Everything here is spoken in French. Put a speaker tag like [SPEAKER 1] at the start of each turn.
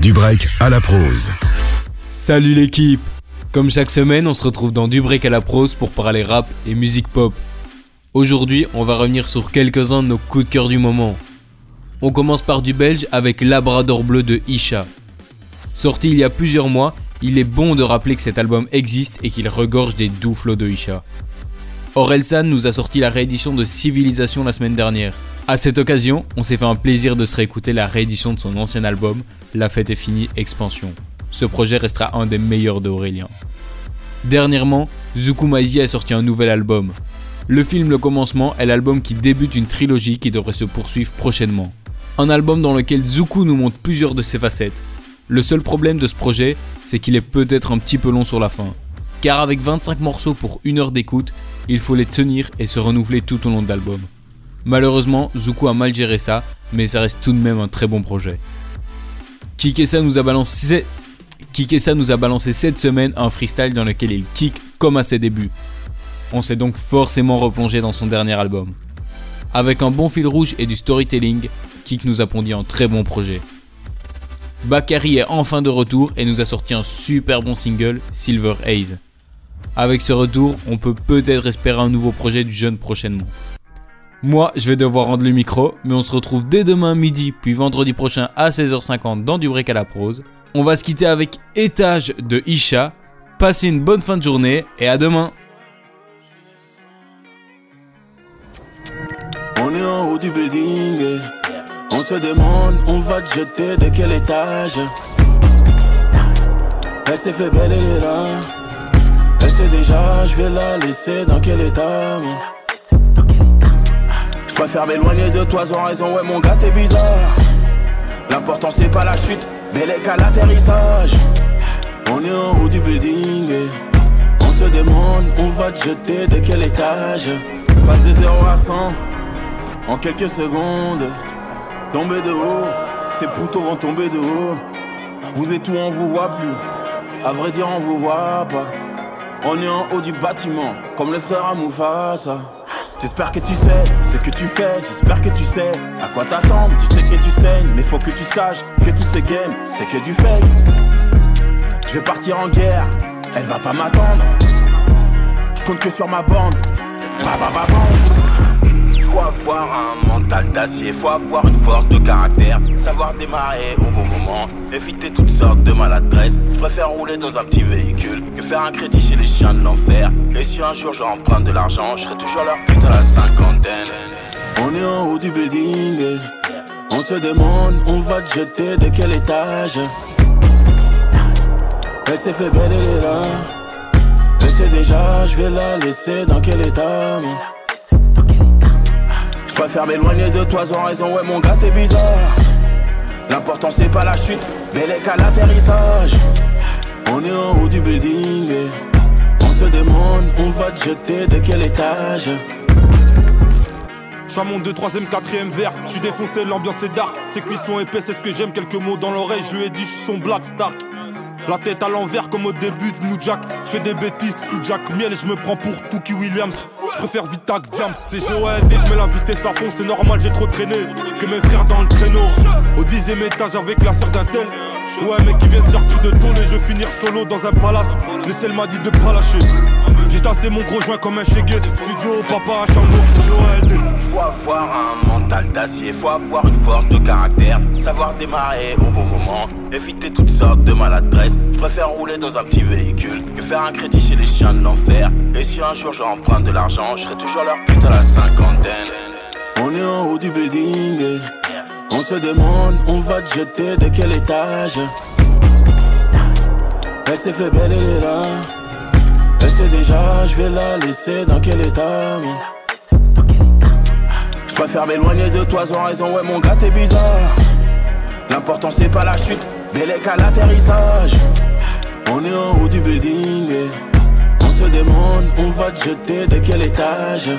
[SPEAKER 1] Du break à la prose.
[SPEAKER 2] Salut l'équipe Comme chaque semaine, on se retrouve dans Du break à la prose pour parler rap et musique pop. Aujourd'hui, on va revenir sur quelques-uns de nos coups de cœur du moment. On commence par du belge avec Labrador bleu de Isha. Sorti il y a plusieurs mois, il est bon de rappeler que cet album existe et qu'il regorge des doux flots de Isha. Orelsan nous a sorti la réédition de Civilisation la semaine dernière. A cette occasion, on s'est fait un plaisir de se réécouter la réédition de son ancien album, La fête est finie, Expansion. Ce projet restera un des meilleurs de. Dernièrement, Zuku a sorti un nouvel album. Le film Le Commencement est l'album qui débute une trilogie qui devrait se poursuivre prochainement. Un album dans lequel Zuku nous montre plusieurs de ses facettes. Le seul problème de ce projet, c'est qu'il est peut-être un petit peu long sur la fin. Car avec 25 morceaux pour une heure d'écoute, il faut les tenir et se renouveler tout au long de l'album. Malheureusement, Zuko a mal géré ça, mais ça reste tout de même un très bon projet. Kikessa nous a balancé cette semaine un freestyle dans lequel il kick comme à ses débuts. On s'est donc forcément replongé dans son dernier album. Avec un bon fil rouge et du storytelling, Kik nous a pondu un très bon projet. Bakary est enfin de retour et nous a sorti un super bon single, Silver Haze. Avec ce retour, on peut peut-être espérer un nouveau projet du jeune prochainement. Moi, je vais devoir rendre le micro, mais on se retrouve dès demain midi, puis vendredi prochain à 16h50 dans du break à la prose. On va se quitter avec Étage de Isha. Passez une bonne fin de journée et à demain.
[SPEAKER 3] On est en haut du building, on se demande, on va te jeter de quel étage? Elle s'est fait belle, elle là. Elle sait déjà, je vais la laisser dans quel état? Préfère m'éloigner de toi sans raison, ouais mon gars t'es bizarre. L'important c'est pas la chute, mais les qu'à l'atterrissage On est en haut du building on se demande, on va te jeter de quel étage. Passe de 0 à 100 en quelques secondes. Tomber de haut, ces poteaux vont tomber de haut. Vous êtes où on vous voit plus. À vrai dire on vous voit pas. On est en haut du bâtiment, comme le frère à Moufasa J'espère que tu sais ce que tu fais, j'espère que tu sais à quoi t'attendre. Tu sais que tu saignes, mais faut que tu saches que tout ce game, c'est que du fake. Je vais partir en guerre, elle va pas m'attendre. Je compte que sur ma bande. Ba, ba, ba, faut avoir un mental d'acier, faut avoir une force de caractère, savoir démarrer au bon moment, éviter toutes sortes de maladresses. Je préfère rouler dans un petit véhicule que faire un crédit chez les chiens de l'enfer. Et si un jour j'emprunte de l'argent, je serai toujours leur pute à la cinquantaine. On est en haut du building, on se demande, on va te jeter de quel étage? Elle s'est fait belle, elle est là. Elle sait déjà, je vais la laisser dans quel état. Je préfère m'éloigner de toi sans raison, ouais mon gars t'es bizarre L'important c'est pas la chute, mais les qu'à l'atterrissage On est en haut du building On se demande, on va te jeter de quel étage?
[SPEAKER 4] J'suis mon 2, 3ème, 4ème verre. J'suis défoncé, l'ambiance est dark. Ses cuissons épais, c'est ce que j'aime. Quelques mots dans l'oreille, je lui ai dit, j'suis son Black Stark. La tête à l'envers comme au début de New Jack. J'fais des bêtises sous Jack Miel et je me prends pour Tookie Williams. Je préfère Vita que Jams. C'est et je mets la vitesse à fond. C'est normal, j'ai trop traîné. Que mes frères dans le traîneau. Au dixième étage avec la sœur d'un tel. Ouais, mec, qui vient de sortir de tôle et je finir solo dans un palace. Le sel m'a dit de pas lâcher. J'ai mon gros joint comme un chéguet. Studio, papa, chambo, Joël.
[SPEAKER 3] Faut avoir un mental d'acier, faut avoir une force de caractère. Savoir démarrer au bon moment. Éviter toutes sortes de maladresses. Je préfère rouler dans un petit véhicule que faire un crédit chez les chiens de l'enfer. Et si un jour j'emprunte de l'argent, je serai toujours leur pute à la cinquantaine. On est en haut du building. On se demande, on va te jeter de quel étage? Elle s'est fait belle, elle est là Déjà, je vais la laisser dans quel état Je préfère m'éloigner de toi sans raison, ouais mon gars t'es bizarre. L'important c'est pas la chute, mais les qu'à l'atterrissage On est en haut du building On se demande, on va te jeter de quel étage?